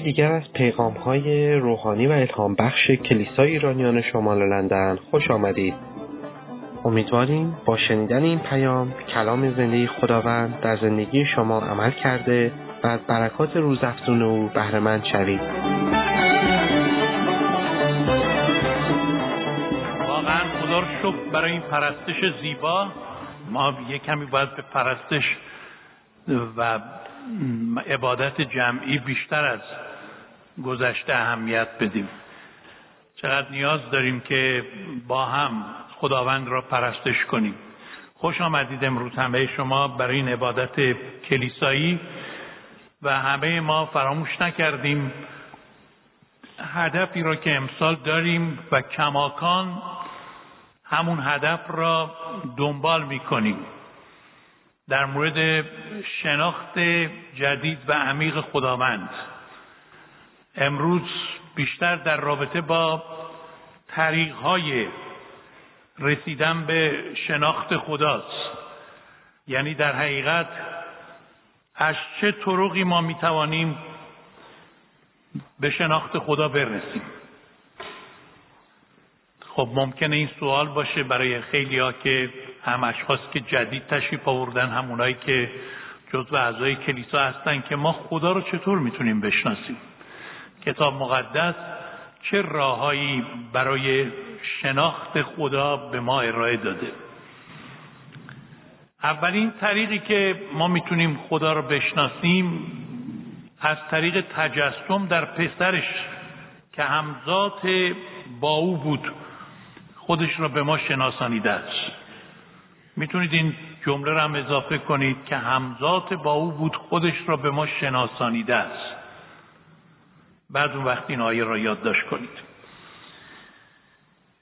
یکی دیگر از پیغام های روحانی و الهام بخش کلیسای ایرانیان شمال لندن خوش آمدید. امیدواریم با شنیدن این پیام کلام زندگی خداوند در زندگی شما عمل کرده و از برکات روزافزون او بهرهمند شوید. واقعا خدا رو شکر برای این پرستش زیبا ما یه کمی باید به پرستش و عبادت جمعی بیشتر از گذشته اهمیت بدیم. چقدر نیاز داریم که با هم خداوند را پرستش کنیم. خوش آمدید امروز همه شما برای این عبادت کلیسایی و همه ما فراموش نکردیم. هدفی را که امسال داریم و کماکان همون هدف را دنبال می‌کنیم. در مورد شناخت جدید و عمیق خداوند. امروز بیشتر در رابطه با طریقهای رسیدن به شناخت خداست. یعنی در حقیقت از چه طرقی ما می‌توانیم به شناخت خدا برسیم؟ خب ممکنه این سوال باشه برای خیلی ها که هم اشخاص که جدید تشریف آوردن همونایی که جزو اعضای کلیسا هستن که ما خدا رو چطور می‌تونیم بشناسیم؟ کتاب مقدس چه راههایی برای شناخت خدا به ما ارائه داده. اولین طریقی که ما می‌تونیم خدا رو بشناسیم از طریق تجسم در پسرش که همزات با او بود خودش را به ما شناسانیده است. می‌تونید این جمله را هم اضافه کنید که همزات با او بود خودش را به ما شناسانیده است. بعد اون وقت این آیه را یادداشت کنید.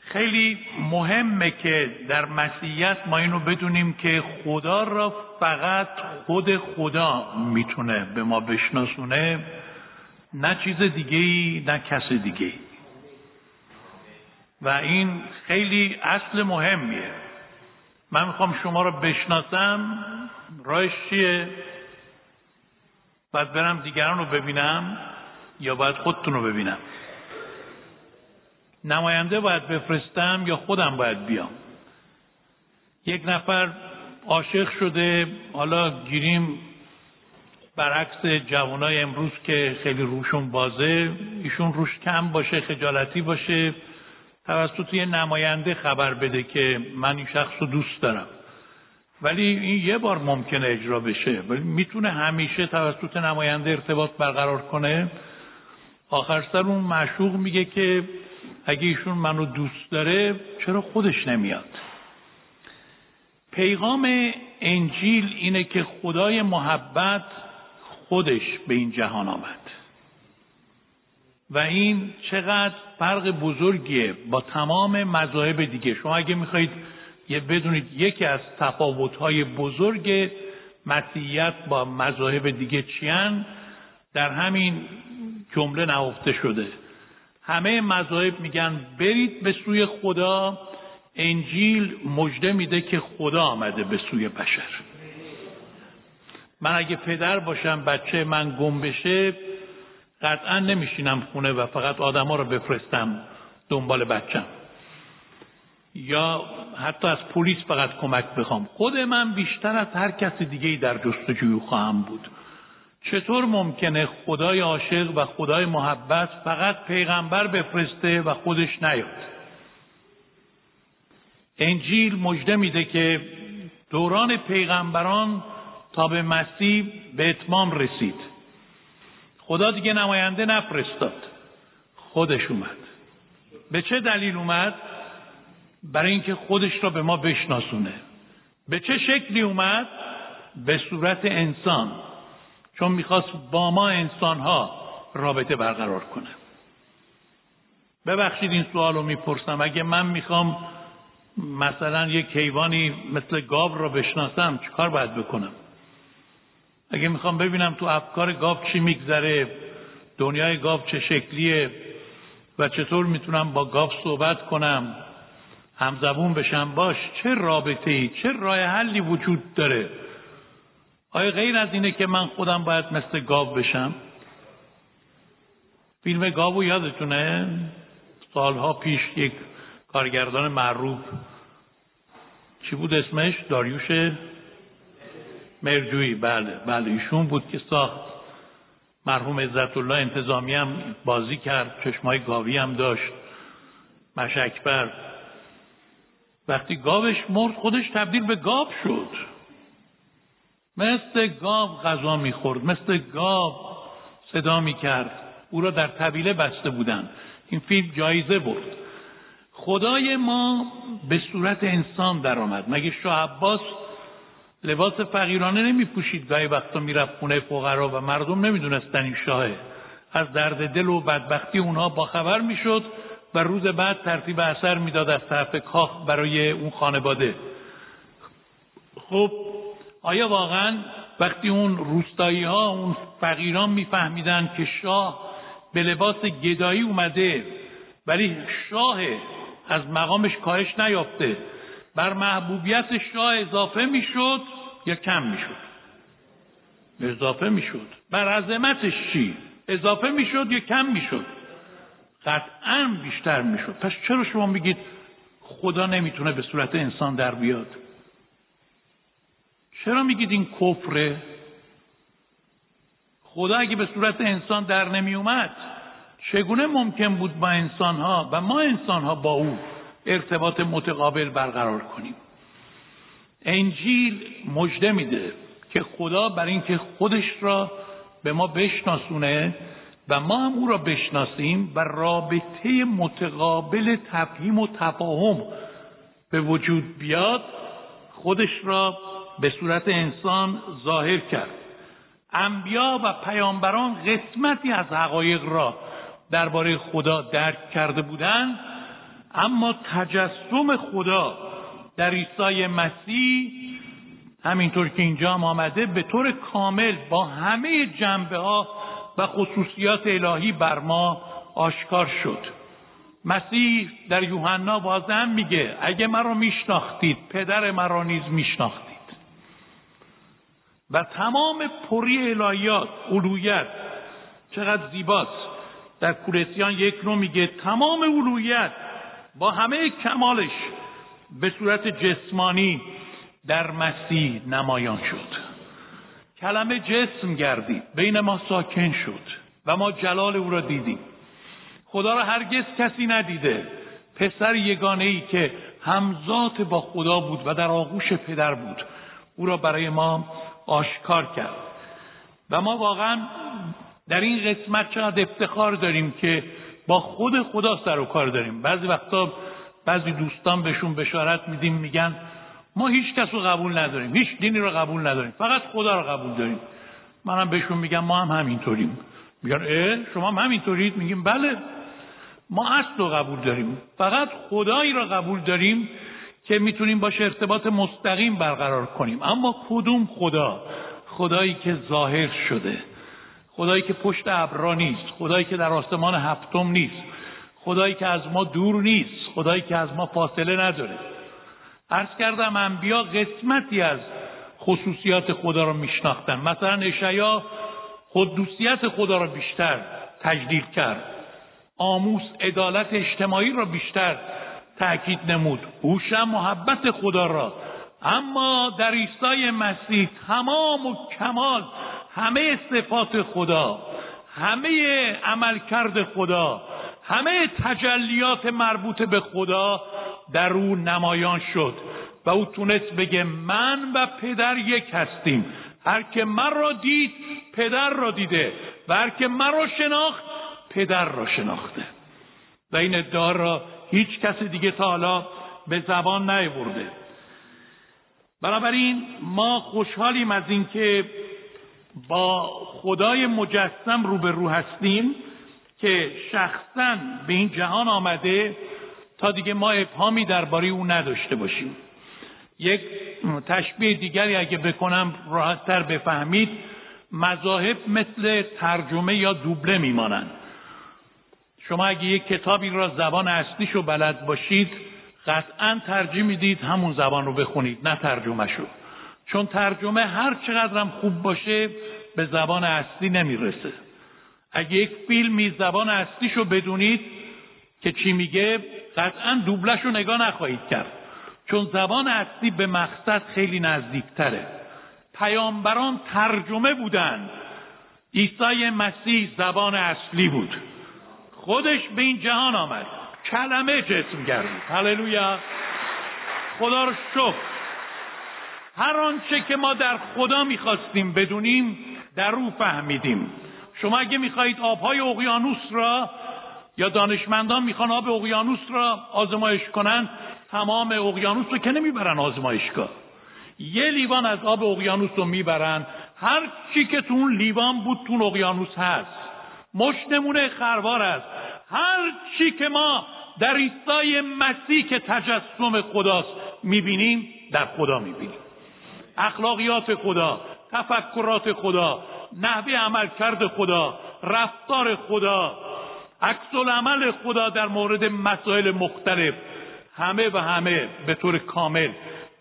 خیلی مهمه که در مسیحیت ما اینو بدونیم که خدا را فقط خود خدا می‌تونه به ما بشناسونه نه چیز دیگه ای نه کس دیگه ای و این خیلی اصل مهمیه. من می‌خوام شما رو بشناسم راهش چیه؟ باید برم دیگران رو ببینم. یا باید خودتون رو ببینم؟ نماینده باید بفرستم یا خودم باید بیام؟ یک نفر عاشق شده حالا گیریم برعکس جوانای امروز که خیلی روشون بازه ایشون روش کم باشه خجالتی باشه. توسط یه نماینده خبر بده که من این شخص رو دوست دارم. ولی این یه بار ممکنه اجرا بشه. ولی می‌تونه همیشه توسط نماینده ارتباط برقرار کنه. آخر سر اون معشوق میگه که اگه ایشون منو دوست داره چرا خودش نمیاد؟ پیغام انجیل اینه که خدای محبت خودش به این جهان آمد. و این چقدر فرق بزرگیه با تمام مذاهب دیگه. شما اگه می‌خواهید یه بدونید یکی از تفاوت‌های بزرگ مسیحیت با مذاهب دیگه چیان؟ در همین جمله نهفته شده. همه مذاهب میگن برید به سوی خدا انجیل مژده میده که خدا آمده به سوی بشر. من اگه پدر باشم بچه من گم بشه قطعا نمیشینم خونه و فقط آدما رو بفرستم دنبال بچم. یا حتی از پلیس فقط کمک بخوام. خود من بیشتر از هر کسی دیگه در جستجوی خواهم بود. چطور ممکنه خدای عاشق و خدای محبت فقط پیغمبر بفرسته و خودش نیاد؟ انجیل مژده میده که دوران پیغمبران تا به مسیح به اتمام رسید. خدا دیگه نماینده نفرستاد. خودش اومد. به چه دلیل اومد؟ برای اینکه خودش را به ما بشناسونه. به چه شکلی اومد؟ به صورت انسان. چون می‌خواست با ما انسانها رابطه برقرار کنه. ببخشید این سوال رو می‌پرسم. اگه من می‌خوام مثلا یک حیوانی مثل گاو را بشناسم چیکار باید بکنم؟ اگه می‌خوام ببینم تو افکار گاو چی میگذره دنیای گاو چه شکلیه و چطور می‌تونم با گاو صحبت کنم همزبون بشم باش چه رابطه ای چه راه حلی وجود داره؟ آیا غیر از اینه که من خودم باید مثل گاو بشم؟ فیلم گاوو یادتونه؟ سالها پیش یک کارگردان معروف چی بود اسمش؟ داریوش مرجویی بله بله ایشون بود که ساخت. مرحوم عزت الله انتظامی هم بازی کرد چشمای گاوی هم داشت. مشکبر وقتی گاوش مرد خودش تبدیل به گاو شد. مثل گاو غذا می‌خورد مثل گاو صدا می‌کرد. او را در طویله بسته بودند. این فیلم جایزه برد. خدای ما به صورت انسان درآمد. مگه شاه عباس لباس فقیرانه نمی پوشید گاهی وقتا می‌رفت خونه فقرا و مردم نمی‌دونستن این شاهه. از درد دل و بدبختی اونها باخبر می‌شد و روز بعد ترتیب اثر می‌داد از طرف کاخ برای اون خانواده. خب آیا واقعا وقتی اون روستایی ها اون فقیران میفهمیدن که شاه به لباس گدایی اومده ولی شاه از مقامش کاهش نیافته بر محبوبیت شاه اضافه می‌شد یا کم می‌شد؟ اضافه می‌شد. بر عظمتش چی؟ اضافه می‌شد یا کم می‌شد؟ قطعا بیشتر می‌شد. پس چرا شما میگید خدا نمی‌تونه به صورت انسان در بیاد؟ چرا میگید این کفره؟ خدا اگه به صورت انسان در نمی اومد چگونه ممکن بود با انسان ها و ما انسان ها با او ارتباط متقابل برقرار کنیم؟ انجیل مژده میده که خدا بر اینکه خودش را به ما بشناسونه و ما هم او را بشناسیم و رابطه متقابل تفهیم و تفاهم به وجود بیاد خودش را به صورت انسان ظاهر کرد. انبیا و پیامبران قسمتی از حقایق را درباره خدا درک کرده بودند اما تجسم خدا در عیسی مسیح همینطور که اینجا هم آمده به طور کامل با همه جنبه ها و خصوصیات الهی بر ما آشکار شد. مسیح در یوحنا بازم میگه اگه مرا میشناختید پدر مرا نیز میشناختید و تمام پری الهیات علویت چقدر زیباست. در کورسیان یک رو میگه تمام علویت با همه کمالش به صورت جسمانی در مسیح نمایان شد. کلمه جسم گردید بین ما ساکن شد و ما جلال او را دیدیم. خدا را هرگز کسی ندیده پسر یگانه ای که همزات با خدا بود و در آغوش پدر بود او را برای ما آشکار کرد. و ما واقعا در این قسمت چقدر افتخار داریم که با خود خدا سر و کار داریم. بعضی وقتا بعضی دوستان بهشون بشارت میدیم میگن ما هیچ کس رو قبول نداریم هیچ دینی رو قبول نداریم فقط خدا رو قبول داریم. منم بهشون میگم ما هم همینطوریم. میگن اه شما هم همینطورید؟ میگیم بله. ما اصل رو قبول داریم. فقط خدایی را قبول داریم که می‌تونیم باشه ارتباط مستقیم برقرار کنیم. اما کدوم خدا؟ خدایی که ظاهر شده. خدایی که پشت ابرا نیست. خدایی که در آسمان هفتم نیست. خدایی که از ما دور نیست. خدایی که از ما فاصله نداره. عرض کردم انبیا قسمتی از خصوصیات خدا را میشناختن. مثلا اشعیا خوددوسیت خدا را بیشتر تجلیل کرد. آموس عدالت اجتماعی را بیشتر تأکید نمود. هوشم محبت خدا را. اما در عیسی مسیح تمام و کمال همه صفات خدا همه عملکرد خدا همه تجلیات مربوط به خدا در او نمایان شد و او تونست بگه من و پدر یک هستیم. هر که من را دید پدر را دیده و هر که من را شناخت پدر را شناخته. و این ادعا را هیچ کس دیگه تا حالا به زبان نیورده. بنابراین ما خوشحالیم از اینکه با خدای مجسم روبرو هستیم که شخصا به این جهان آمده تا دیگه ما ابهامی درباره او نداشته باشیم. یک تشبیه دیگری اگه بکنم راحتتر بفهمید مذاهب مثل ترجمه یا دوبله میمانند. شما اگه یک کتابی را زبان اصلیش رو بلد باشید قطعا ترجیح می‌دید همون زبان رو بخونید نه ترجمه شو چون ترجمه هر چقدرم خوب باشه به زبان اصلی نمی‌رسه. اگه یک فیلمی زبان اصلیش رو بدونید که چی میگه قطعا دوبلش رو نگاه نخواهید کرد. چون زبان اصلی به مقصد خیلی نزدیکتره. پیامبران ترجمه بودند عیسی مسیح زبان اصلی بود. خودش به این جهان آمد. کلمه جسم گردید هللویا. خدا رو شکر. هر آنچه که ما در خدا می‌خواستیم بدونیم در او فهمیدیم. شما اگه می‌خواهید آبهای اقیانوس را یا دانشمندان می‌خوان آب اقیانوس را آزمایش کنند تمام اقیانوس رو که نمی‌برن آزمایشگاه. یه لیوان از آب اقیانوس رو می‌برن. هر چی که تو اون لیوان بود تو اقیانوس هست. مش نمونه خروار است. هر چی که ما در عیسی مسیح که تجسم خداست می‌بینیم در خدا می‌بینیم. اخلاقیات خدا تفکرات خدا نحوه عملکرد خدا رفتار خدا عکس عمل خدا در مورد مسائل مختلف همه و همه به طور کامل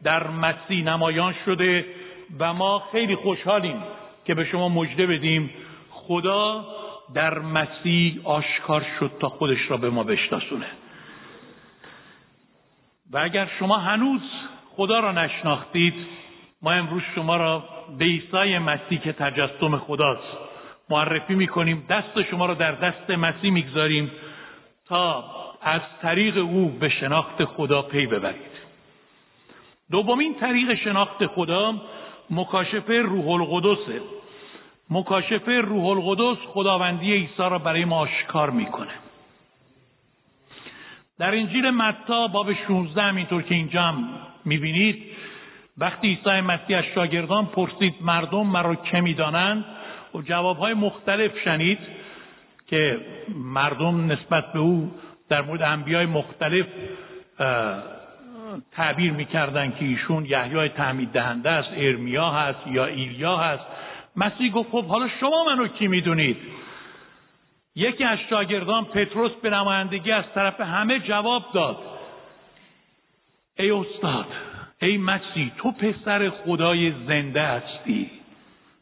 در مسیح نمایان شده و ما خیلی خوشحالیم که به شما مژده بدیم. خدا در مسیح آشکار شد تا خودش را به ما بشناسونه. و اگر شما هنوز خدا را نشناختید ما امروز شما را به عیسی مسیح که تجسم خداست معرفی می‌کنیم دست شما را در دست مسیح می‌گذاریم تا از طریق او به شناخت خدا پی ببرید. دومین طریق شناخت خدا مکاشفه روح القدسه. مکاشفه روح القدس خداوندی عیسی را برای ما آشکار می‌کنه. در انجیل متا باب 16 همینطور که اینجا هم می‌بینید وقتی عیسی مسیح از شاگردان پرسید مردم مرا که می‌دانند و جوابهای مختلف شنید که مردم نسبت به او در مورد انبیای مختلف تعبیر می‌کردن که ایشون یحیای تعمید دهنده است ارمیا هست یا ایلیا هست. مسیح گفت خب حالا شما منو کی می‌دونید؟ یکی از شاگردان پتروس به نمایندگی از طرف همه جواب داد. ای استاد ای مسیح تو پسر خدای زنده هستی.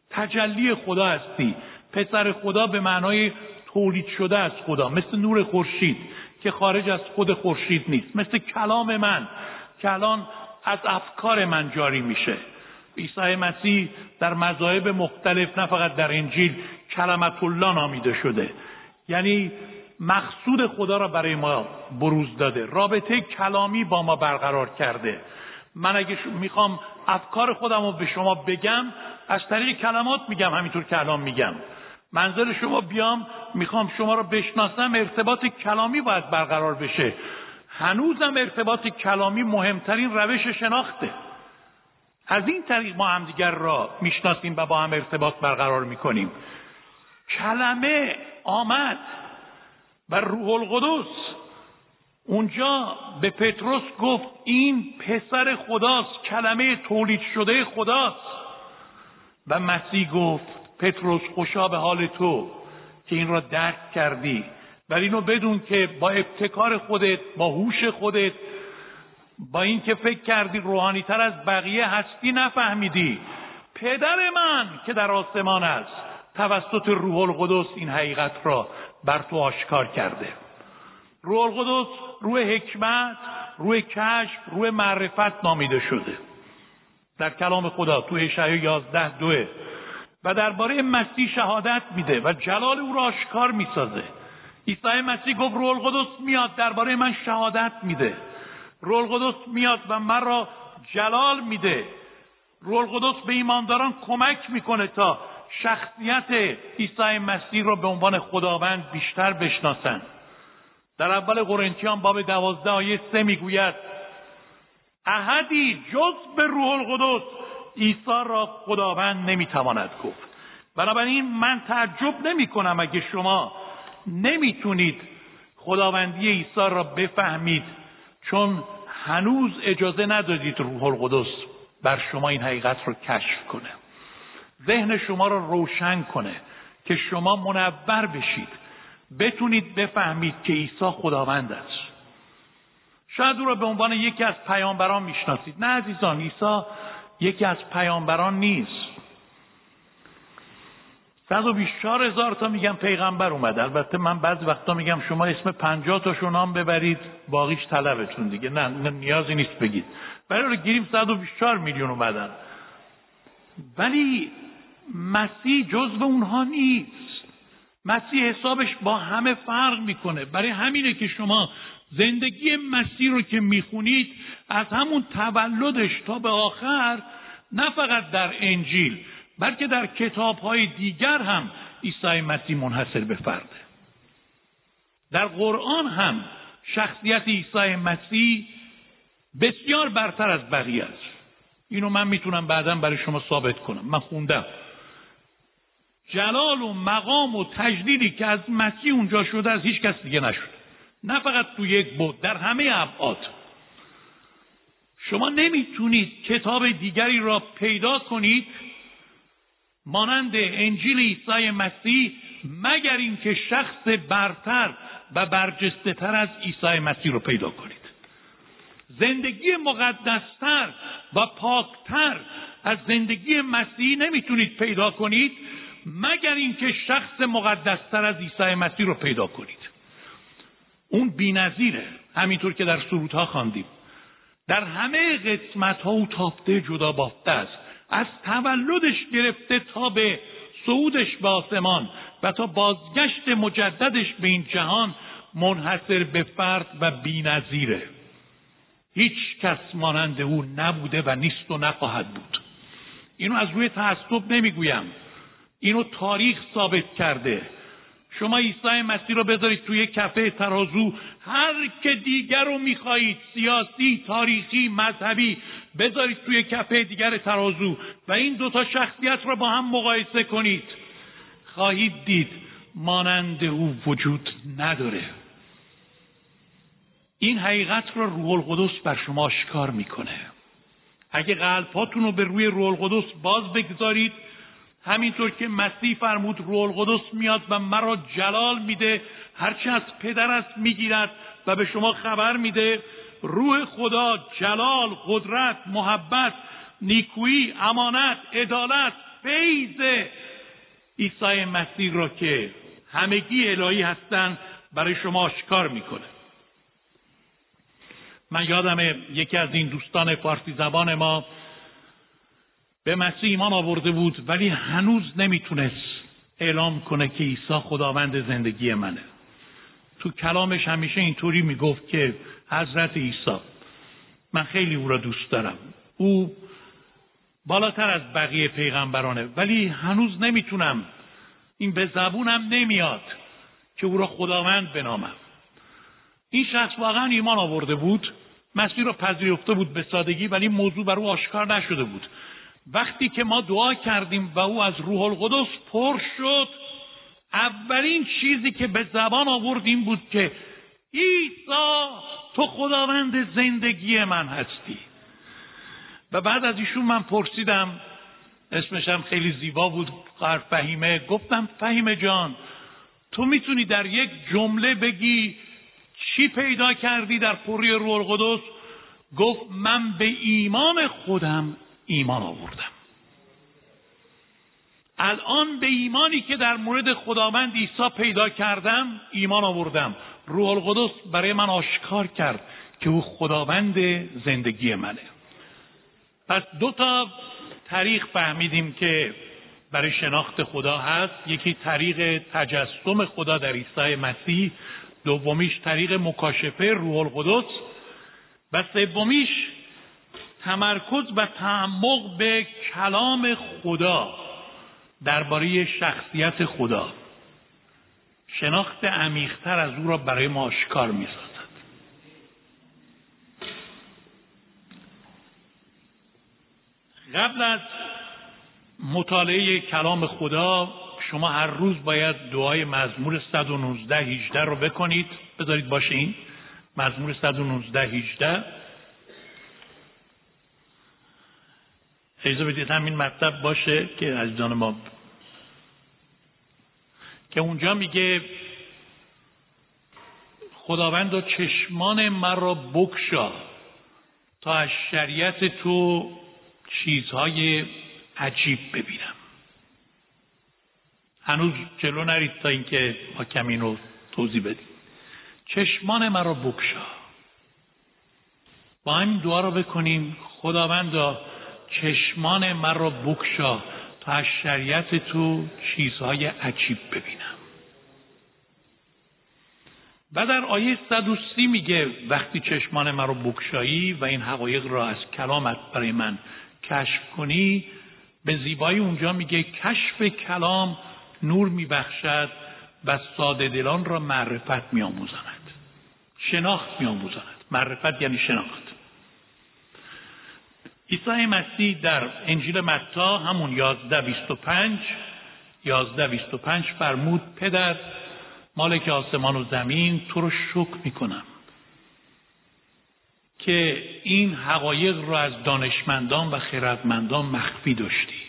تجلی خدا هستی. پسر خدا به معنای تولید شده از خدا مثل نور خورشید که خارج از خود خورشید نیست مثل کلام من. که الان از افکار من جاری میشه. عیسی مسیح در مذاهب مختلف نه فقط در انجیل کلمت الله نامیده شده. یعنی مقصود خدا را برای ما بروز داده. رابطه کلامی با ما برقرار کرده. من اگه می‌خوام افکار خودم رو به شما بگم از طریق کلمات میگم همینطور که الان میگم. منظر شما بیام می‌خوام شما رو بشناسم ارتباط کلامی باید برقرار بشه. هنوزم ارتباط کلامی مهمترین روش شناخته. از این طریق ما همدیگر را می‌شناسیم و با هم ارتباط برقرار می‌کنیم. کلمه آمد و روح القدس. اونجا به پتروس گفت این پسر خداست کلمه تولید شده خداست. و مسیح گفت پتروس خوشا به حال تو که این را درک کردی. ولی اینو بدون که با ابتکار خودت با هوش خودت با اینکه فکر کردی روحانی تر از بقیه هستی نفهمیدی. پدر من که در آسمان است توسط روح القدس این حقیقت را بر تو آشکار کرده. روح القدس روی حکمت روی کشف روی معرفت نامیده شده. در کلام خدا تو اشعیا یازده دوه و درباره مسیح شهادت میده و جلال او را آشکار می‌سازه. عیسی مسیح گفت روح القدس میاد درباره من شهادت میده. روح القدس میاد و من را جلال میده. روح القدس به ایمانداران کمک می‌کنه تا شخصیت عیسی مسیح را به عنوان خداوند بیشتر بشناسند در اول قرنتیان باب دوازده آیه سه می‌گوید احدی جز به روح القدس عیسی را خداوند نمی‌تواند گفت. بنابراین من تعجب نمی کنم اگه شما نمی‌تونید خداوندی عیسی را بفهمید چون هنوز اجازه ندادید روح القدس بر شما این حقیقت رو کشف کنه. ذهن شما را روشن کنه که شما منور بشید. بتونید بفهمید که عیسی خداوند است. شاید او را به عنوان یکی از پیامبران می‌شناسید. نه عزیزان عیسی یکی از پیامبران نیست. 124 هزار تا میگم پیغمبر اومد البته من بعضی وقتا میگم شما اسم 50 تاشو نام ببرید باقیش طلبتون دیگه. نه, نیازی نیست بگید. برای گیریم 124 میلیون اومدن. ولی مسیح جزو اونها نیست. مسیح حسابش با همه فرق می‌کنه. برای همینه که شما زندگی مسیح رو که می‌خونید از همون تولدش تا به آخر نه فقط در انجیل بلکه در کتاب های دیگر هم عیسی مسیح منحصر به فرده در قرآن هم شخصیت عیسی مسیح بسیار برتر از بقیه است. اینو من می‌تونم بعدا برای شما ثابت کنم. من خوندم. جلال و مقام و تجلیلی که از مسیح اونجا شده از هیچ کس دیگه نشد. نه فقط تو یک بود در همه ابعاد. شما نمی‌تونید کتاب دیگری را پیدا کنید مانند انجیل عیسی مسیح مگر اینکه شخص برتر و برجسته تر از عیسی مسیح رو پیدا کنید. زندگی مقدستر و پاکتر از زندگی مسیح نمی‌تونید پیدا کنید مگر اینکه شخص مقدستر از عیسی مسیح رو پیدا کنید. اون بینظیره. همینطور که در سرودها خواندیم. در همه قسمت ها و تافته جدا بافته است. از تولدش گرفته تا به صعودش به آسمان و تا بازگشت مجددش به این جهان منحصر به فرد و بینظیره. هیچ کس مانند او نبوده و نیست و نخواهد بود. اینو از روی تعصب نمی‌گویم. اینو تاریخ ثابت کرده. شما عیسی مسیح رو بذارید توی کفه ترازو. هر که دیگر رو می‌خواهید سیاسی تاریخی مذهبی بذارید توی کفه دیگر ترازو و این دوتا شخصیت رو با هم مقایسه کنید. خواهید دید مانند او وجود نداره. این حقیقت رو روح القدس بر شما آشکار می‌کنه. اگه قلباتون رو به روی روح القدس باز بگذارید همینطور که مسیح فرمود روح القدس میاد و مرا جلال میده هرچه از پدر است می‌گیرد و به شما خبر میده. روح خدا جلال قدرت محبت نیکویی امانت عدالت فیض. عیسی مسیح را که همگی الهی هستند برای شما آشکار می‌کنه. من یادم یکی از این دوستان فارسی زبان ما به مسیح ایمان آورده بود ولی هنوز نمی‌تونست اعلام کنه که عیسی خداوند زندگی منه. تو کلامش همیشه اینطوری می‌گفت که حضرت عیسی من خیلی او را دوست دارم. او بالاتر از بقیه پیغمبرانه ولی هنوز نمی‌تونم این به زبونم نمیاد که او را خداوند بنامم. این شخص واقعا ایمان آورده بود مسیح را پذیرفته بود به سادگی ولی موضوع بر او آشکار نشده بود. وقتی که ما دعا کردیم و او از روح القدس پر شد اولین چیزی که به زبان آوردیم بود که عیسی تو خداوند زندگی من هستی. و بعد از ایشون من پرسیدم اسمشم خیلی زیبا بود قرار فهیمه. گفتم فهیمه جان تو می‌تونی در یک جمله بگی چی پیدا کردی در پوری روح القدس؟ گفت من به ایمان خودم ایمان آوردم. الان به ایمانی که در مورد خداوند عیسی پیدا کردم ایمان آوردم. روح القدس برای من آشکار کرد که او خداوند زندگی منه. پس دو تا طریق فهمیدیم که برای شناخت خدا هست. یکی طریق تجسم خدا در عیسی مسیح دومیش طریق مکاشفه روح القدس و سومیش تمرکز و تعمق به کلام خدا درباره شخصیت خدا. شناخت عمیقتر از او را برای ما آشکار می‌سازد. قبل از مطالعه کلام خدا شما هر روز باید دعای مزمور 119 18 رو بکنید. بذارید باشه این. مزمور 119 18 اجازه بدید همین مطلب باشه که عزیزان ما. که اونجا میگه خداوند و چشمان مرا بکشا تا از شریعت تو چیزهای عجیب ببینم. هنوز جلو نرید تا اینکه ما کمی رو توضیح بدیم. چشمان مرا بکشا. با این دعا رو بکنیم. خداوندا چشمان مرا بکشا تا از شریعت تو چیزهای عجیب ببینم. و در آیه 130 میگه وقتی چشمان مرا بکشایی و این حقایق را از کلامت برای من کشف کنی به زیبایی اونجا میگه کشف کلام نور میبخشد و ساده دلان را معرفت میآموزاند. شناخت میآموزاند. معرفت یعنی شناخت. عیسی مسیح در انجیل متا همون 1125 1125 فرمود پدر مالک آسمان و زمین تو رو شکر می‌کنم که این حقایق را از دانشمندان و خردمندان مخفی داشتی.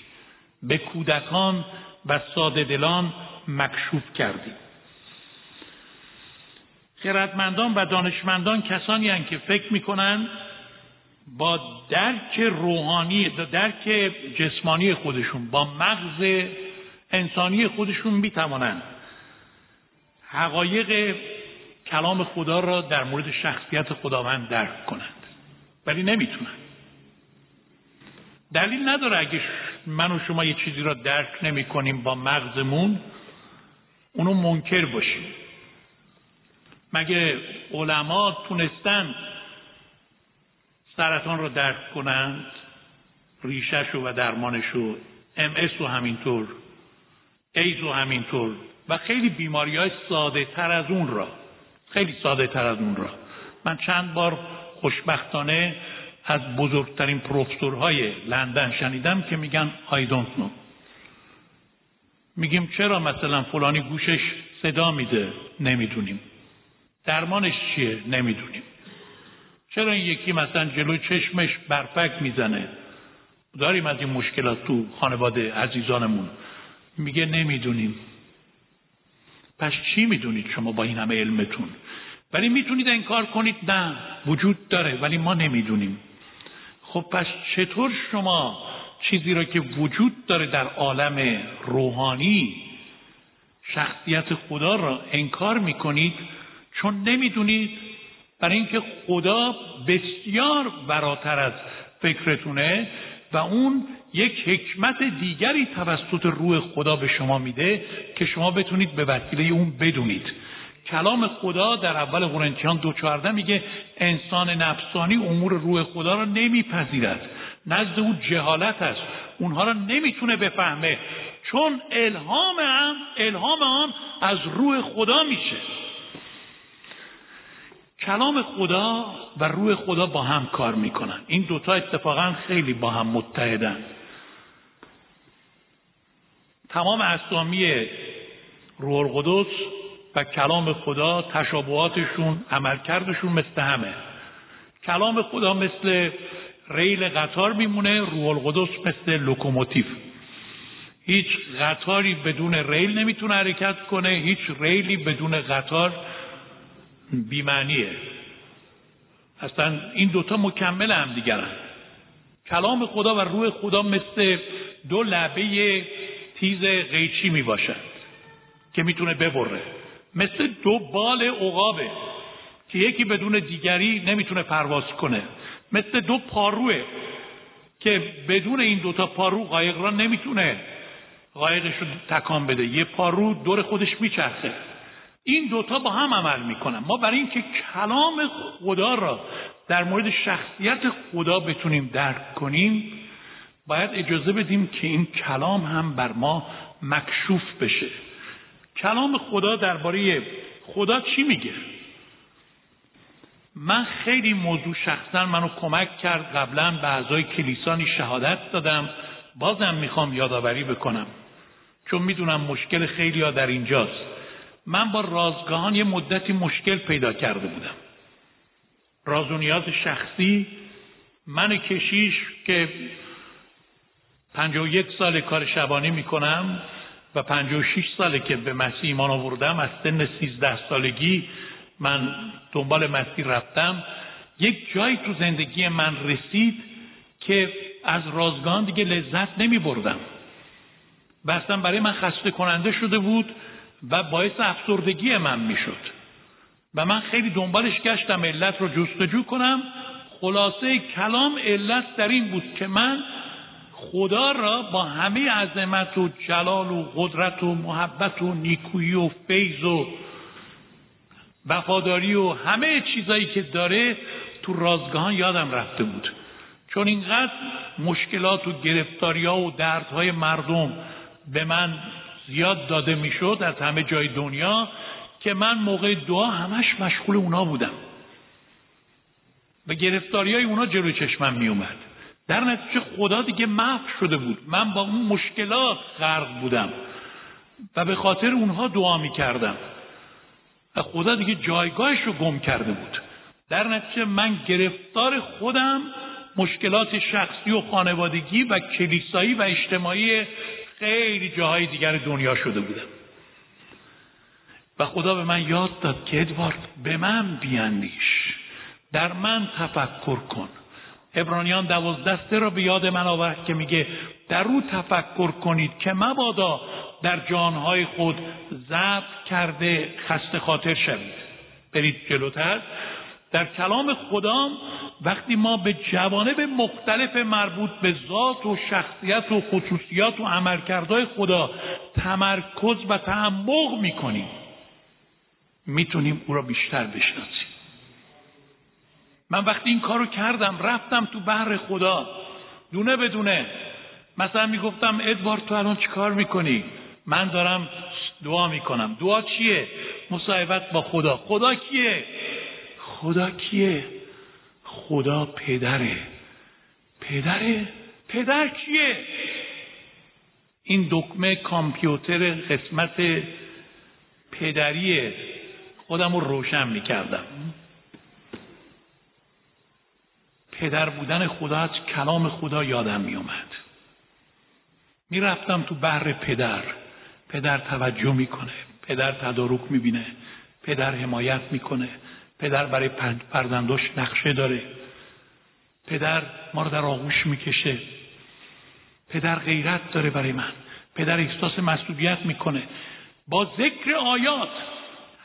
به کودکان و ساده دلان مکشوف کردی. خردمندان و دانشمندان کسانی هستند که فکر می‌کنند با درک روحانی درک جسمانی خودشون با مغز انسانی خودشون می‌توانند حقایق کلام خدا را در مورد شخصیت خداوند درک کنند. ولی نمی‌تونن. دلیل نداره اگه من و شما یه چیزی را درک نمی کنیم با مغزمون اونو منکر باشیم. مگه علما تونستن سرطان را درک کنند ریشش و درمانش و ام و همینطور ایز و همینطور و خیلی بیماری های ساده تر از اون را. خیلی ساده تر از اون را. من چند بار خوشبختانه از بزرگترین پروفسورهای لندن شنیدم که میگن I don't know. میگیم چرا مثلا فلانی گوشش صدا میده؟ نمی‌دونیم. درمانش چیه؟ نمی‌دونیم. چرا این یکی مثلا جلو چشمش برفک می‌زنه؟ داریم از این مشکلات تو خانواده عزیزانمون. میگه نمی‌دونیم. پس چی می‌دونید شما با این همه علمتون؟ ولی می‌تونید انکار کنید نه وجود داره ولی ما نمی‌دونیم. خب پس چطور شما چیزی را که وجود داره در عالم روحانی شخصیت خدا را انکار می‌کنید چون نمی‌دونید برای اینکه خدا بسیار براتر از فکرتونه و اون یک حکمت دیگری توسط روح خدا به شما میده که شما بتونید به وسیله اون بدونید. کلام خدا در اول قرنتیان دو چهارده میگه انسان نفسانی امور روح خدا را نمیپذیرد. نزد او جهالت است. اونها را نمی‌تونه بفهمه. چون الهام هم الهام آن از روح خدا میشه. کلام خدا و روح خدا با هم کار می‌کنن. این دوتا اتفاقا خیلی با هم متحدن. تمام اسامی روح القدس و کلام خدا تشابهاتشون عملکردشون مثل همه. کلام خدا مثل ریل قطار میمونه روح القدس مثل لوکوموتیو هیچ قطاری بدون ریل نمی‌تونه حرکت کنه هیچ ریلی بدون قطار بیمعنیه. اصلا این دوتا مکمل هم دیگرن. کلام خدا و روح خدا مثل دو لبه تیز قیچی می باشد که می‌تونه ببره. مثل دو بال عقابه که یکی بدون دیگری نمی‌تونه پرواز کنه. مثل دو پاروه که بدون این دوتا پارو قایق را نمی‌تونه قایقش رو تکان بده. یه پارو دور خودش میچرخه. این دوتا با هم عمل می‌کنن. ما برای اینکه کلام خدا را در مورد شخصیت خدا بتونیم درک کنیم باید اجازه بدیم که این کلام هم بر ما مکشوف بشه. کلام خدا درباره خدا چی میگه؟ من خیلی موضوع شخصا منو کمک کرد. قبلا به اعضای کلیسانی شهادت دادم. بازم می‌خوام یادآوری بکنم. چون می‌دونم مشکل خیلی ها در اینجاست. من با رازگاهان یه مدتی مشکل پیدا کرده بودم. راز و نیاز شخصی من کشیش که پنجاه و یک سال کار شبانی می‌کنم و پنجاه و شیش ساله که به مسیح ایمان آوردم از سن سیزده سالگی من دنبال مسیح رفتم. یک جایی تو زندگی من رسید که از رازگان دیگه لذت نمی بردم و اصلا برای من خسته کننده شده بود. و باعث افسردگی من می‌شد. و من خیلی دنبالش گشتم علت رو جستجو کنم. خلاصه کلام علت در این بود که من خدا را با همه عظمت و جلال و قدرت و محبت و نیکویی و فیض و وفاداری و همه چیزایی که داره تو رازگاهان یادم رفته بود. چون اینقدر مشکلات و گرفتاری ها و دردهای مردم به من زیاد داده می‌شد از همه جای دنیا که من موقع دعا همش مشغول اونا بودم. و گرفتاری های اونا جلوی چشمم می اومد در نتیجه خدا دیگه محو شده بود. من با اون مشکلات غرق بودم و به خاطر اونها دعا می کردم و خدا دیگه جایگاهش رو گم کرده بود. در نتیجه من گرفتار خودم مشکلات شخصی و خانوادگی و کلیسایی و اجتماعی خیلی جاهای دیگر دنیا شده بودم. و خدا به من یاد داد که ادوارد به من بیاندیش. در من تفکر کن. ابرانیان دوازده را به یاد من آورد که میگه در او تفکر کنید که مبادا در جانهای خود ضبط کرده خسته خاطر شوید. برید جلوتر. در کلام خدا وقتی ما به جوانب مختلف مربوط به ذات و شخصیت و خصوصیات و عملکردهای خدا تمرکز و تعمق می‌کنیم می‌تونیم او را بیشتر بشناسیم. من وقتی این کارو کردم رفتم تو بحر خدا دونه بدونه مثلا می‌گفتم ادوارد تو الان چی کار می‌کنی؟ من دارم دعا می‌کنم. دعا چیه؟ مصاحبت با خدا. خدا کیه؟ خدا کیه؟ خدا پدره. پدره؟ پدر کیه؟ این دکمه کامپیوتر قسمت پدریه. خودم رو روشن می‌کردم. پدر بودن خدا از کلام خدا یادم میومد می‌رفتم تو بر پدر. پدر توجه می‌کنه. پدر تدارک می‌بینه. پدر حمایت می‌کنه. پدر برای فرزنداش نقشه داره. پدر ما رو در آغوش می‌کشه. پدر غیرت داره برای من. پدر احساس مسئولیت می‌کنه. با ذکر آیات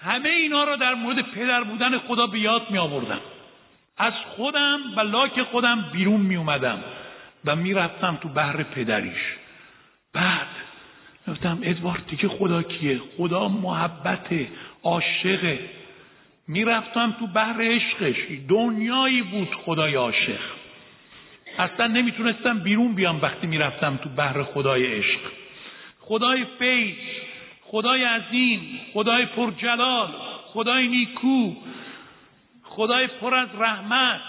همه اینا رو در مورد پدر بودن خدا به یاد می آوردم از خودم و لاک خودم بیرون می اومدم و می‌رفتم تو بحر پدریش. بعد گفتم ادوارد دیگه خدا کیه؟ خدا محبت عاشقه. می‌رفتم تو بحر عشقش. دنیایی بود خدای عاشق. اصلا نمی‌تونستم بیرون بیام وقتی می‌رفتم تو بحر خدای عشق. خدای فیض خدای عظیم خدای پرجلال خدای نیکو خدای پر از رحمت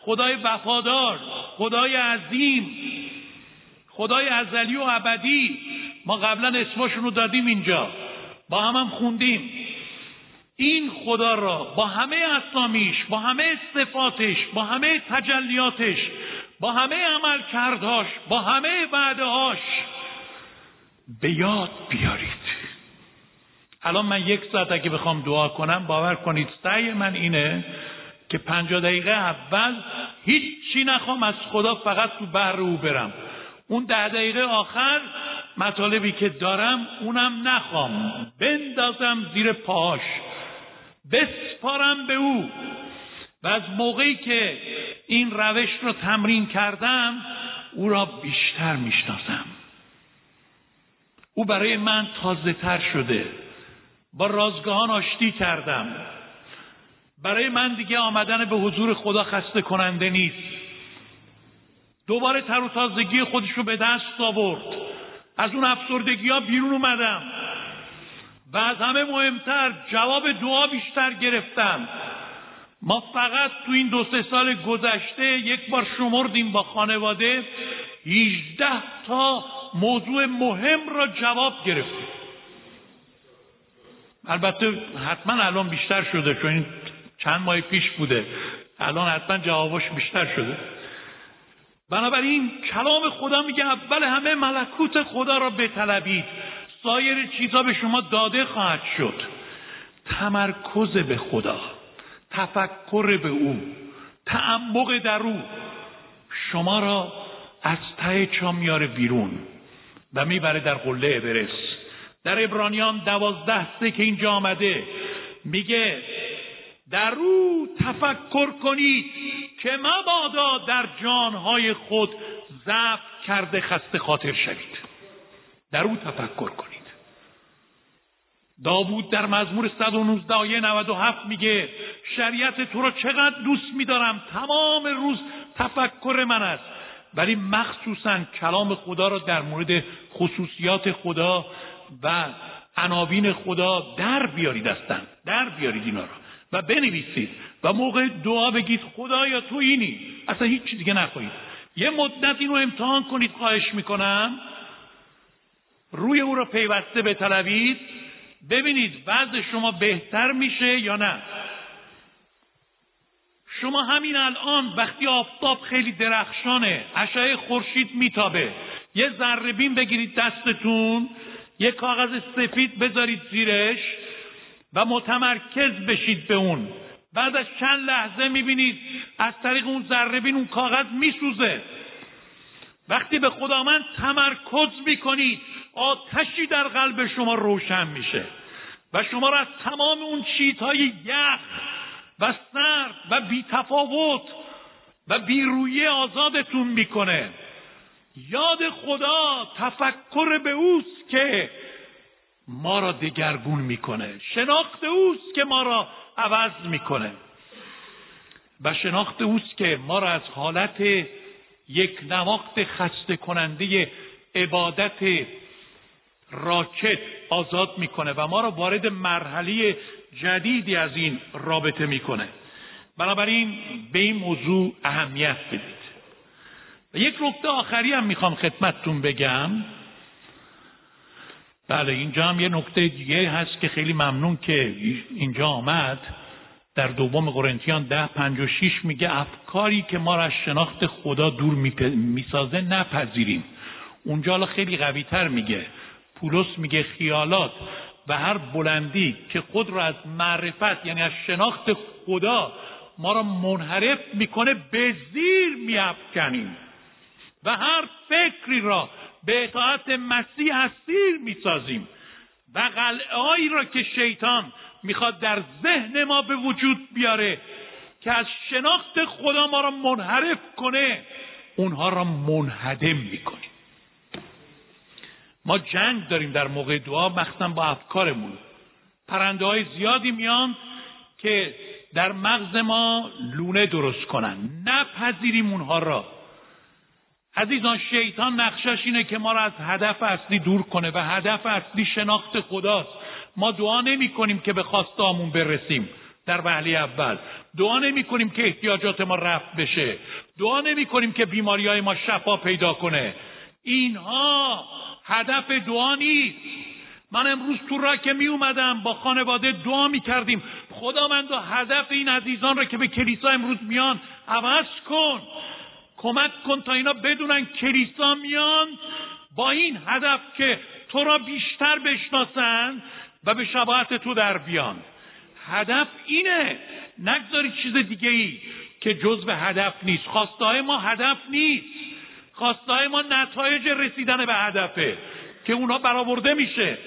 خدای وفادار خدای عظیم خدای ازلی و ابدی. ما قبلا اسمشون رو دادیم اینجا. با هم هم خوندیم. این خدا را با همه اسامیش با همه صفاتش با همه تجلیاتش با همه عمل کردهاش با همه وعدهاش به یاد بیارید. الان من یک ساعت اگه بخوام دعا کنم باور کنید سعی من اینه که پنجاه دقیقه اول هیچی نخوام از خدا فقط تو بر او برم. اون ده دقیقه آخر مطالبی که دارم اونم نخوام. بندازم زیر پاش بسپارم به او. و از موقعی که این روش رو تمرین کردم او را بیشتر می‌شناسم. او برای من تازه تر شده. با رازگاهان آشتی کردم. برای من دیگه آمدن به حضور خدا خسته کننده نیست. دوباره تر و تازگی خودش رو به دست آورد. از اون افسردگی ها بیرون اومدم. و از همه مهمتر جواب دعا بیشتر گرفتم. ما فقط تو این دو سه سال گذشته یک بار شمردیم با خانواده. 18 تا موضوع مهم را جواب گرفتیم. البته حتما الان بیشتر شده چون این چند ماه پیش بوده. الان حتما جوابش بیشتر شده. بنابراین کلام خدا میگه اول همه ملکوت خدا را بطلبید. سایر چیزها به شما داده خواهد شد. تمرکز به خدا تفکر به او تعمق در او. شما را از ته چا میاره بیرون و می‌بره در قله ابرس در ابرانیان دوازده سه که اینجا آمده میگه در او تفکر کنید که مبادا در جانهای خود ضعف کرده خسته خاطر شوید. در او تفکر کنید. داوود در مزمور 119 آیه 97 میگه شریعت تو را چقدر دوست میدارم؟ تمام روز تفکر من است. ولی مخصوصا کلام خدا را در مورد خصوصیات خدا و عناوین خدا در بیارید هستن در بیارید اینا را و بنویسید و موقع دعا بگید خدایا تو اینی؟ اصلا هیچ چیز دیگه نخواهید. یه مدت اینو امتحان کنید خواهش می‌کنم. روی او را پیوسته بطلبید ببینید وضع شما بهتر میشه یا نه. شما همین الان وقتی آفتاب خیلی درخشانه اشعه خورشید میتابه. یه ذره بین بگیرید دستتون یه کاغذ سفید بذارید زیرش و متمرکز بشید به اون. بعد از چند لحظه می‌بینید از طریق اون ذره اون کاغذ میسوزه. وقتی به خدا من تمرکز می‌کنید آتشی در قلب شما روشن میشه و شما را از تمام اون چیزهای یخ و سرد و بیتفاوت و بیرویه آزادتون می‌کنه. یاد خدا تفکر به اوست که ما را دگرگون می‌کنه. شناخت اوست که ما را عوض می‌کنه. و شناخت اوست که ما را از حالت یک نواخت خسته کننده عبادت راکت آزاد می‌کنه و ما را وارد مرحله جدیدی از این رابطه می‌کنه. بنابراین به این موضوع اهمیت بدید. و یک نکته آخری هم می‌خوام خدمتتون بگم. بله اینجا هم یه نکته دیگه هست که خیلی ممنون که اینجا آمد. در دوم قرنتیان ده پنج و شیش میگه افکاری که ما را از شناخت خدا دور می‌سازه نپذیریم. اونجا حالا خیلی قوی تر میگه. پولس میگه خیالات و هر بلندی که خود را از معرفت یعنی از شناخت خدا ما را منحرف می‌کنه به زیر میافکنیم. و هر فکری را به اطاعت مسیح اسیر می‌سازیم. و قلعههایی را که شیطان می‌خواد در ذهن ما به وجود بیاره که از شناخت خدا ما را منحرف کنه اونها را منهدم می‌کنیم. ما جنگ داریم در موقع دعا مخصوصا با افکارمون. پرنده های زیادی میان که در مغز ما لونه درست کنن. نپذیریم اونها را. عزیزان شیطان نقشش اینه که ما را از هدف اصلی دور کنه و هدف اصلی شناخت خداست. ما دعا نمی کنیم که به خواستامون برسیم. در وهله اول دعا نمی کنیم که احتیاجات ما رفت بشه. دعا نمی کنیم که بیماری های ما شفا پیدا کنه. اینها هدف دعا نیست. من امروز تو را که می اومدم با خانواده دعا می کردیم خدا من دو هدف این عزیزان را که به کلیسا امروز میان عوض کن. کمک کن تا اینا بدونن کلیسا میان با این هدف که تو را بیشتر بشناسن و به شباعت تو در بیان. هدف اینه. نگذاری چیز دیگه ای که جزء هدف نیست. خواسته ما هدف نیست. خواسته ما نتایج رسیدن به هدفه که اونها برآورده میشه.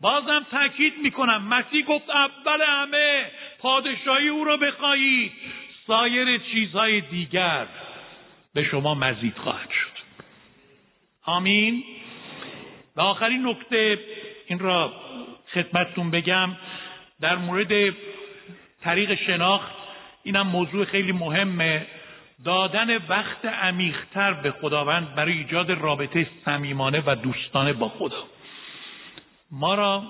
بازم تاکید می‌کنم. مسیح گفت اول همه پادشاهی او را بخواهید. سایر چیزهای دیگر به شما مزید خواهد شد. آمین. و آخرین نکته این را خدمتتون بگم. در مورد طریق شناخت اینم موضوع خیلی مهمه. دادن وقت عمیقتر به خداوند برای ایجاد رابطه صمیمانه و دوستانه با خدا. ما را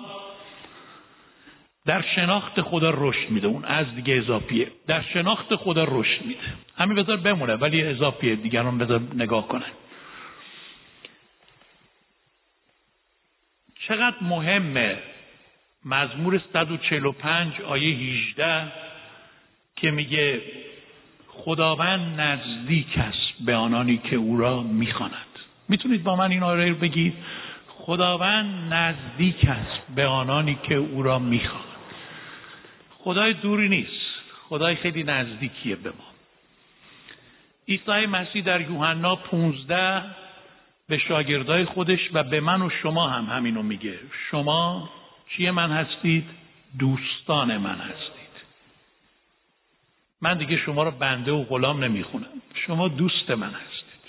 در شناخت خدا رشد میده. اون از دیگه اضافیه. در شناخت خدا رشد میده. همین بذار بمونه ولی اضافیه. دیگران بذار نگاه کنن. چقدر مهمه مزمور 145 آیه 18 که میگه خداوند نزدیک است به آنانی که او را می‌خواند. می‌تونید با من این آیه رو بگید؟ خداوند نزدیک است به آنانی که او را می‌خواند. خدای دوری نیست. خدای خیلی نزدیکیه به ما. عیسی مسیح در یوحنا 15 به شاگردای خودش و به من و شما هم همینو میگه. شما چیه من هستید؟ دوستان من هستید. من دیگه شما رو بنده و غلام نمی‌خونم. شما دوست من هستید.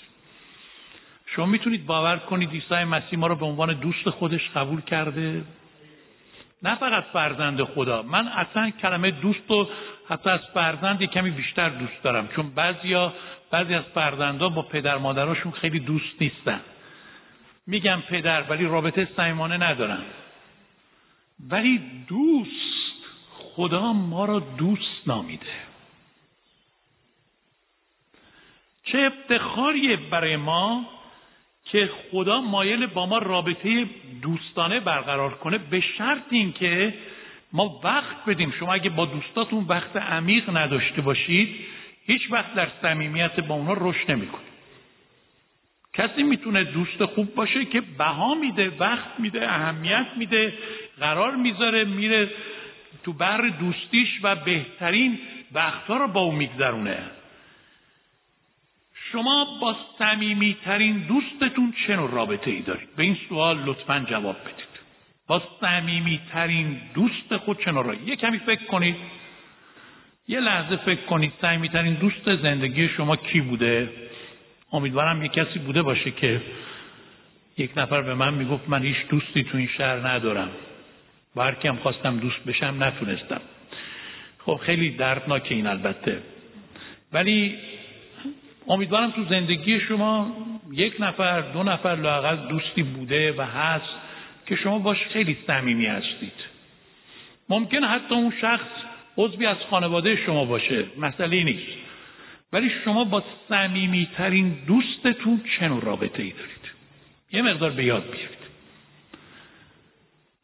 شما می‌تونید باور کنید عیسی مسیح ما رو به عنوان دوست خودش قبول کرده. نه فقط فرزند خدا. من اصلا کلمه دوست رو حتی از فرزند کمی بیشتر دوست دارم. چون بعضیا بعضی از فرزندا با پدر مادراشون خیلی دوست نیستن. میگم پدر ولی رابطه صمیمانه ندارن. ولی دوست. خدا ما را دوست نامیده. چه افتخاریه برای ما که خدا مایل با ما رابطه دوستانه برقرار کنه به شرط اینکه ما وقت بدیم. شما اگه با دوستاتون وقت عمیق نداشته باشید هیچ وقت در صمیمیت با اونا رشد نمی‌کنید. کسی می‌تونه دوست خوب باشه که بها میده وقت میده اهمیت میده قرار می‌ذاره میره تو بر دوستیش و بهترین وقتها رو با او میگذرونه. شما با صمیمیترین دوستتون چه نوع رابطه ای دارید؟ به این سوال لطفا جواب بدید. با صمیمیترین دوست خود چه نوع یه کمی فکر کنید. یه لحظه فکر کنید صمیمیترین دوست زندگی شما کی بوده؟ امیدوارم یه کسی بوده باشه که یک نفر به من می‌گفت من هیچ دوستی تو این شهر ندارم. و هر کیم خواستم دوست بشم نتونستم. خب خیلی دردناک این البته. ولی امیدوارم تو زندگی شما یک نفر دو نفر لاقل دوستی بوده و هست که شما باش خیلی صمیمی هستید. ممکن حتی اون شخص عضوی از خانواده شما باشه مسئله نیست. ولی شما با صمیمیترین دوستتون چه نوع رابطه ای دارید؟ یه مقدار به یاد بیارید.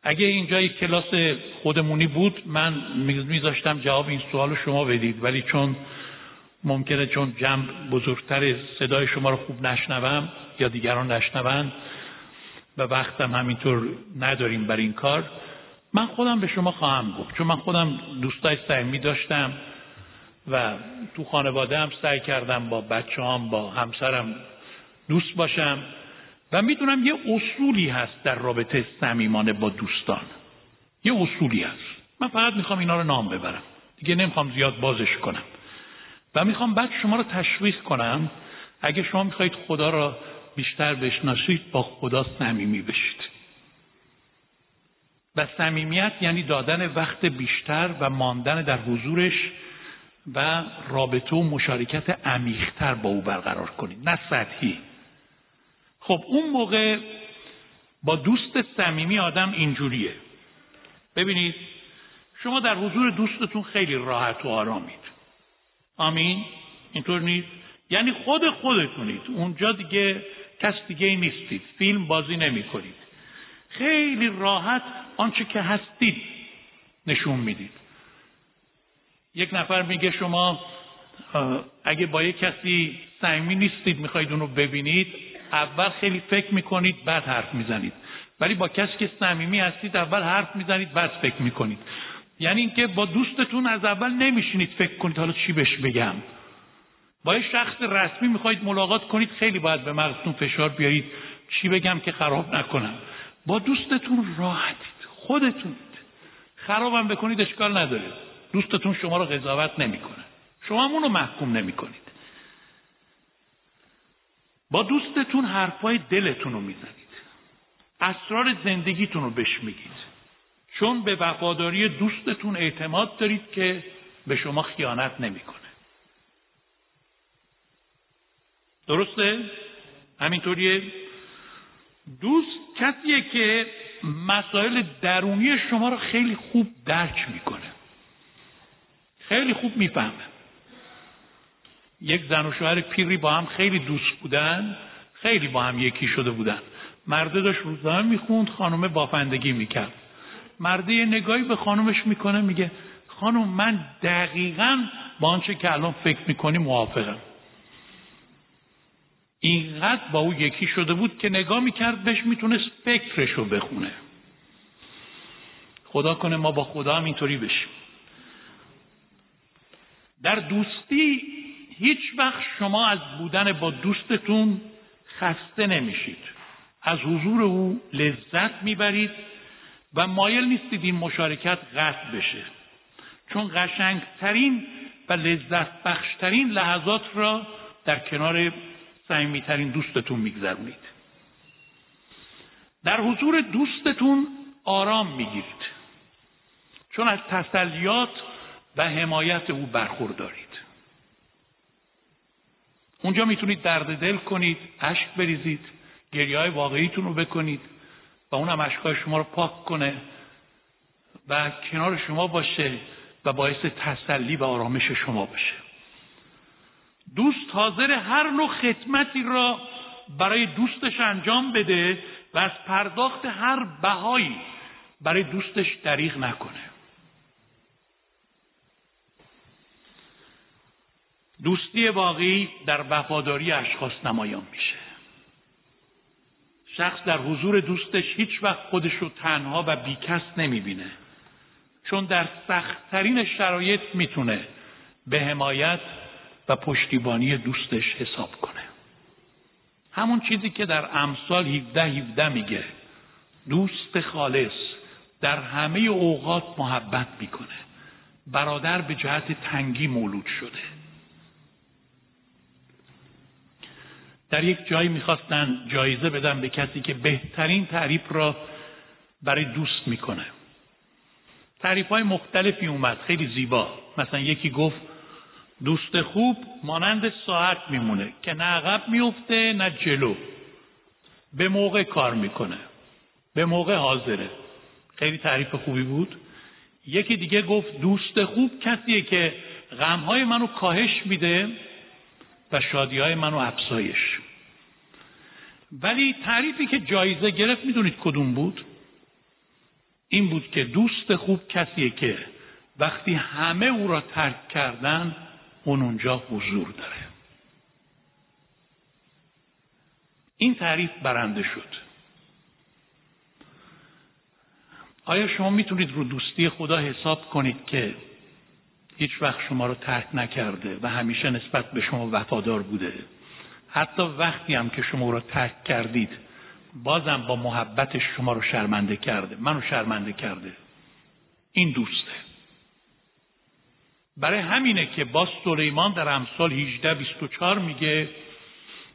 اگه اینجا یک کلاس خودمونی بود من میذاشتم جواب این سوال رو شما بدید ولی چون ممکنه چون جمع بزرگتر صدای شما رو خوب نشنوم یا دیگران نشنون و وقتم همینطور نداریم بر این کار من خودم به شما خواهم گفت. چون من خودم دوستای صمیمی داشتم و تو خانواده هم سعی کردم با بچه هم با همسرم دوست باشم و می‌دونم یه اصولی هست در رابطه صمیمانه با دوستان. یه اصولی هست. من فقط می‌خوام اینا رو نام ببرم. دیگه نمی‌خوام زیاد بازش کنم. و می‌خوام بعد شما رو تشویق کنم اگه شما می‌خواهید خدا را بیشتر بشناسید با خدا صمیمی بشید. و صمیمیت یعنی دادن وقت بیشتر و ماندن در حضورش و رابطه و مشارکت عمیقتر با او برقرار کنید نه سطحی. خب اون موقع با دوست صمیمی آدم اینجوریه. ببینید شما در حضور دوستتون خیلی راحت و آرامید آمین. اینطور نیست. یعنی خود خودتونید. اونجا دیگه کس دیگه ای نیستید. فیلم بازی نمی کنید خیلی راحت آنچه که هستید نشون می‌دید. یک نفر میگه شما اگه با یک کسی صمیمی نیستید می‌خواید اونو ببینید اول خیلی فکر می‌کنید بعد حرف می‌زنید. ولی با کسی که صمیمی هستید اول حرف می‌زنید بعد فکر می‌کنید. یعنی اینکه با دوستتون از اول نمیشینید فکر کنید حالا چی بهش بگم. با یه شخص رسمی می‌خواید ملاقات کنید خیلی باید به مغزتون فشار بیارید. چی بگم که خراب نکنم. با دوستتون راحتید خودتونید خرابم بکنید اشکال نداره. دوستتون شما رو قضاوت نمی‌کنه. شما هم اونو محکوم نمی‌کنید. با دوستتون حرفای دلتون رو می‌زنید. اسرار زندگیتون رو بهش میگید. چون به وفاداری دوستتون اعتماد دارید که به شما خیانت نمی‌کنه. درسته؟ همینطوریه. دوست کسیه که مسائل درونی شما رو خیلی خوب درک می‌کنه. خیلی خوب می‌فهمه. یک زن و شوهر پیری با هم خیلی دوست بودن خیلی با هم یکی شده بودن. مرده داشت روزنامه می‌خوند خانم بافندگی می‌کرد. مرده یه نگاهی به خانومش می‌کنه میگه خانم من دقیقا با آنچه که الان فکر می‌کنی موافقم. اینقدر با او یکی شده بود که نگاه می‌کرد بهش می‌تونست فکرشو بخونه. خدا کنه ما با خدا هم اینطوری بشیم. در دوستی هیچ وقت شما از بودن با دوستتون خسته نمیشید. از حضور او لذت می‌برید. و مایل نیستید این مشارکت قطع بشه. چون قشنگترین و لذت بخشترین لحظات را در کنار صمیمیترین دوستتون میگذرونید. در حضور دوستتون آرام می‌گیرید. چون از تسلیات و حمایت او برخوردارید. اونجا می‌تونید درد دل کنید اشک بریزید گریه های واقعیتون رو بکنید. و اونم اشکای شما رو پاک کنه و کنار شما باشه و باعث تسلی و آرامش شما باشه. دوست حاضر هر نوع خدمتی را برای دوستش انجام بده و از پرداخت هر بهایی برای دوستش دریغ نکنه. دوستی واقعی در وفاداری اشخاص نمایان میشه. شخص در حضور دوستش هیچ وقت خودش رو تنها و بیکس نمی‌بینه. چون در سختترین شرایط می‌تونه به حمایت و پشتیبانی دوستش حساب کنه. همون چیزی که در امثال 17 17 میگه دوست خالص در همه اوقات محبت می‌کنه. برادر به جهت تنگی مولود شده. در یک جایی می‌خواستن جایزه بدن به کسی که بهترین تعریف را برای دوست می‌کنه. تعریف های مختلفی اومد خیلی زیبا. مثلا یکی گفت دوست خوب مانند ساعت میمونه که نه عقب میفته نه جلو. به موقع کار می‌کنه به موقع حاضره. خیلی تعریف خوبی بود. یکی دیگه گفت دوست خوب کسیه که غمهای منو کاهش میده و شادی های منو افزایش. ولی تعریفی که جایزه گرفت می‌دونید کدوم بود؟ این بود که دوست خوب کسیه که وقتی همه او را ترک کردن اون اونجا حضور داره. این تعریف برنده شد. آیا شما می‌تونید رو دوستی خدا حساب کنید که هیچ وقت شما رو ترک نکرده و همیشه نسبت به شما وفادار بوده. حتی وقتی هم که شما رو ترک کردید بازم با محبتش شما رو شرمنده کرده منو شرمنده کرده. این دوسته. برای همینه که با سلیمان در امثال 18 24 میگه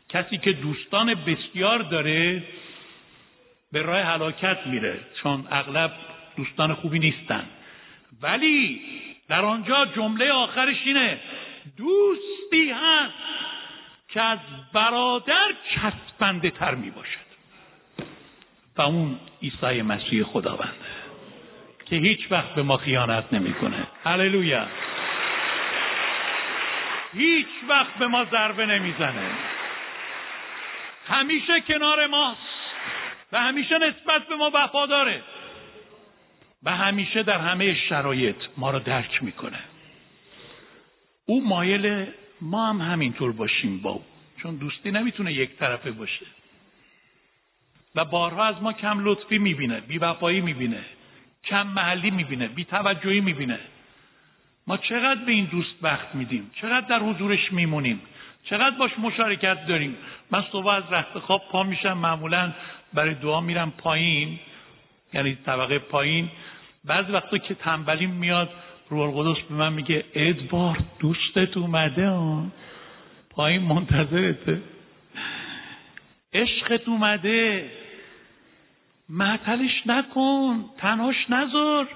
کسی که دوستان بسیار داره به راه هلاکت میره چون اغلب دوستان خوبی نیستن. ولی در آنجا جمله آخرش اینه. دوستی هست که از برادر چسبنده تر می باشد و اون عیسی مسیح خداونده که هیچ وقت به ما خیانت نمی‌کنه. هللویا. هیچ وقت به ما ضربه نمی‌زنه. همیشه کنار ماست و همیشه نسبت به ما وفاداره. و همیشه در همه شرایط ما را درک می‌کنه. او مایل ما هم همینطور باشیم با او چون دوستی نمی‌تونه یک طرفه باشه. و بارها از ما کم لطفی می‌بینه بی وفایی می‌بینه کم محلی می‌بینه بی توجهی می‌بینه. ما چقدر به این دوست وقت میدیم؟ چقدر در حضورش میمونیم؟ چقدر باش مشارکت داریم؟ من صبح از رخت خواب پا میشم معمولا برای دعا میرم پایین یعنی طبقه پایین. بعضی وقتا که تنبلیم میاد روح القدس به من میگه ادوارد دوستت اومده؟ پایین منتظرته. عشقت اومده. معطلش نکن تنهاش نذار.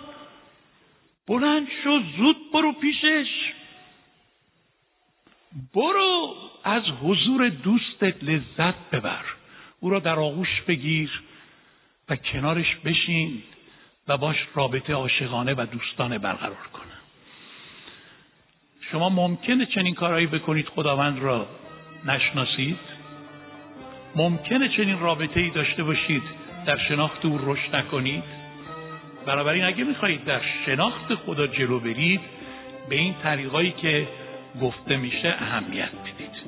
بلند شو زود برو پیشش. برو از حضور دوستت لذت ببر. او را در آغوش بگیر و کنارش بشین. و باش رابطه عاشقانه و دوستانه برقرار کنه. شما ممکنه چنین کارهایی بکنید خداوند را نشناسید. ممکنه چنین رابطه ای داشته باشید در شناخت او رشد نکنید. بنابراین اگه می‌خواهید در شناخت خدا جلو برید به این طریقایی که گفته میشه اهمیت بدید.